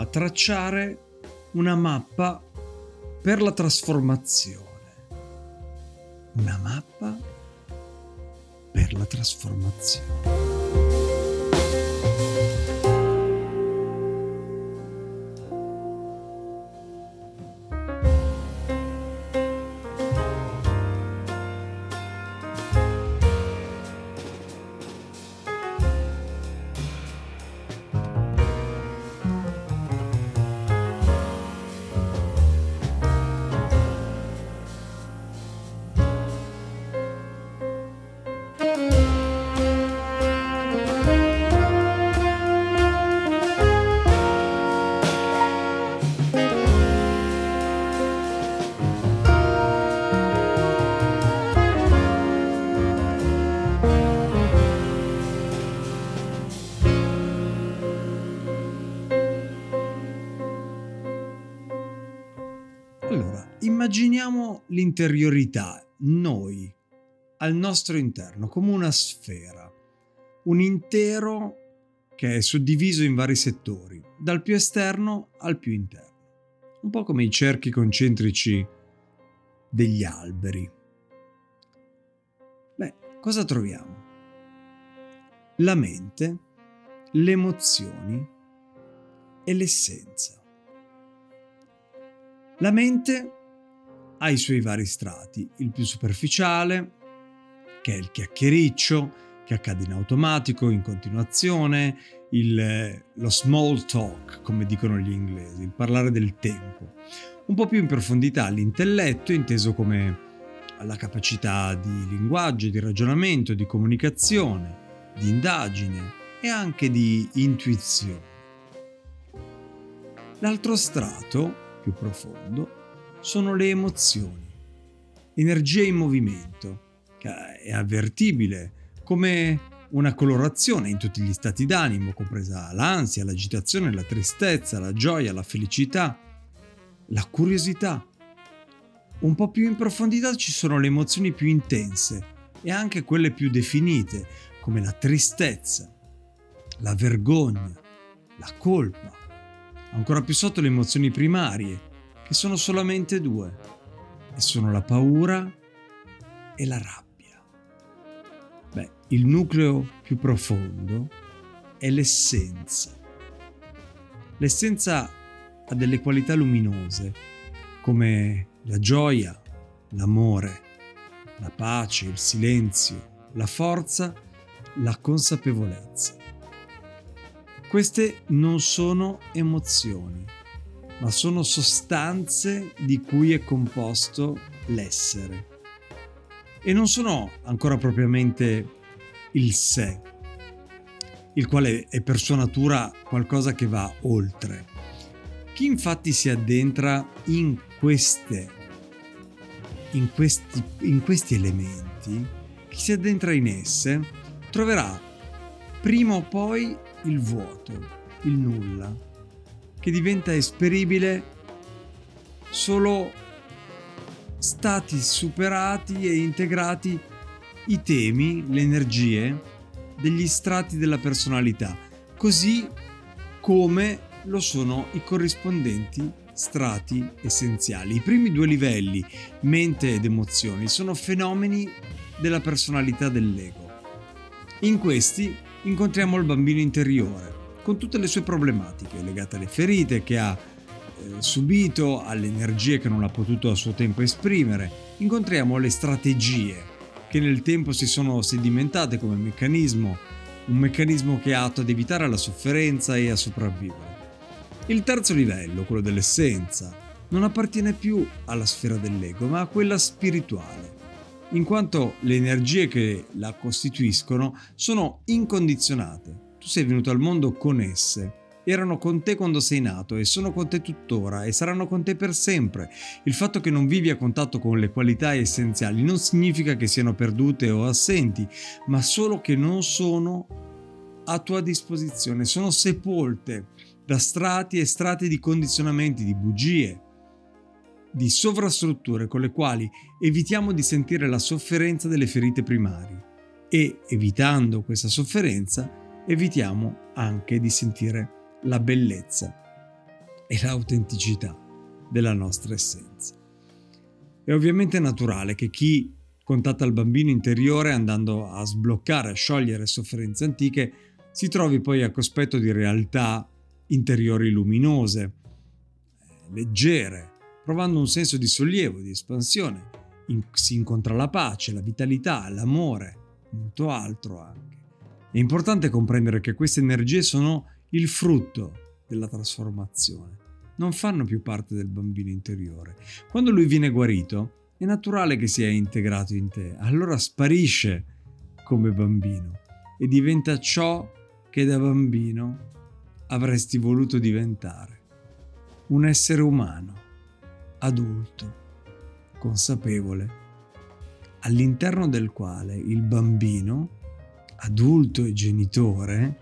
A tracciare una mappa per la trasformazione. Una mappa per la trasformazione. Immaginiamo l'interiorità, noi, al nostro interno, come una sfera, un intero che è suddiviso in vari settori, dal più esterno al più interno, un po' come i cerchi concentrici degli alberi. Beh, cosa troviamo? La mente, le emozioni e l'essenza. La mente ha i suoi vari strati. Il più superficiale, che è il chiacchiericcio, che accade in automatico, in continuazione, il, lo small talk, come dicono gli inglesi, il parlare del tempo. Un po' più in profondità l'intelletto, inteso come la capacità di linguaggio, di ragionamento, di comunicazione, di indagine e anche di intuizione. L'altro strato, più profondo, sono le emozioni, energia in movimento, che è avvertibile come una colorazione in tutti gli stati d'animo, compresa l'ansia, l'agitazione, la tristezza, la gioia, la felicità, la curiosità. Un po' più in profondità ci sono le emozioni più intense e anche quelle più definite, come la tristezza, la vergogna, la colpa. Ancora più sotto le emozioni primarie, che sono solamente due, e sono la paura e la rabbia. Beh, il nucleo più profondo è l'essenza. L'essenza ha delle qualità luminose, come la gioia, l'amore, la pace, il silenzio, la forza, la consapevolezza. Queste non sono emozioni, ma sono sostanze di cui è composto l'essere. E non sono ancora propriamente il sé, il quale è per sua natura qualcosa che va oltre. Chi infatti si addentra in queste in questi, in questi elementi, chi si addentra in esse, troverà prima o poi il vuoto, il nulla, che diventa esperibile solo stati superati e integrati i temi, le energie degli strati della personalità, così come lo sono i corrispondenti strati essenziali. I primi due livelli, mente ed emozioni, sono fenomeni della personalità dell'ego. In questi incontriamo il bambino interiore, con tutte le sue problematiche legate alle ferite che ha eh, subito, alle energie che non ha potuto a suo tempo esprimere. Incontriamo le strategie che nel tempo si sono sedimentate come meccanismo, un meccanismo che è atto ad evitare la sofferenza e a sopravvivere. Il terzo livello, quello dell'essenza, non appartiene più alla sfera dell'ego, ma a quella spirituale, in quanto le energie che la costituiscono sono incondizionate. Tu sei venuto al mondo con esse, erano con te quando sei nato e sono con te tuttora e saranno con te per sempre. Il fatto che non vivi a contatto con le qualità essenziali non significa che siano perdute o assenti, ma solo che non sono a tua disposizione, sono sepolte da strati e strati di condizionamenti, di bugie, di sovrastrutture con le quali evitiamo di sentire la sofferenza delle ferite primarie. E evitando questa sofferenza evitiamo anche di sentire la bellezza e l'autenticità della nostra essenza. È ovviamente naturale che chi contatta il bambino interiore andando a sbloccare, a sciogliere sofferenze antiche, si trovi poi a cospetto di realtà interiori luminose, leggere, provando un senso di sollievo, di espansione. In, si incontra la pace, la vitalità, l'amore, molto altro anche. È importante comprendere che queste energie sono il frutto della trasformazione, non fanno più parte del bambino interiore. Quando lui viene guarito, è naturale che sia integrato in te, allora sparisce come bambino e diventa ciò che da bambino avresti voluto diventare. Un essere umano, adulto, consapevole, all'interno del quale il bambino, adulto e genitore,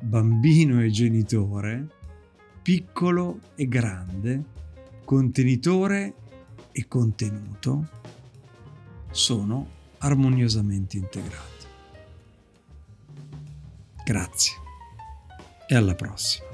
bambino e genitore, piccolo e grande, contenitore e contenuto, sono armoniosamente integrati. Grazie e alla prossima.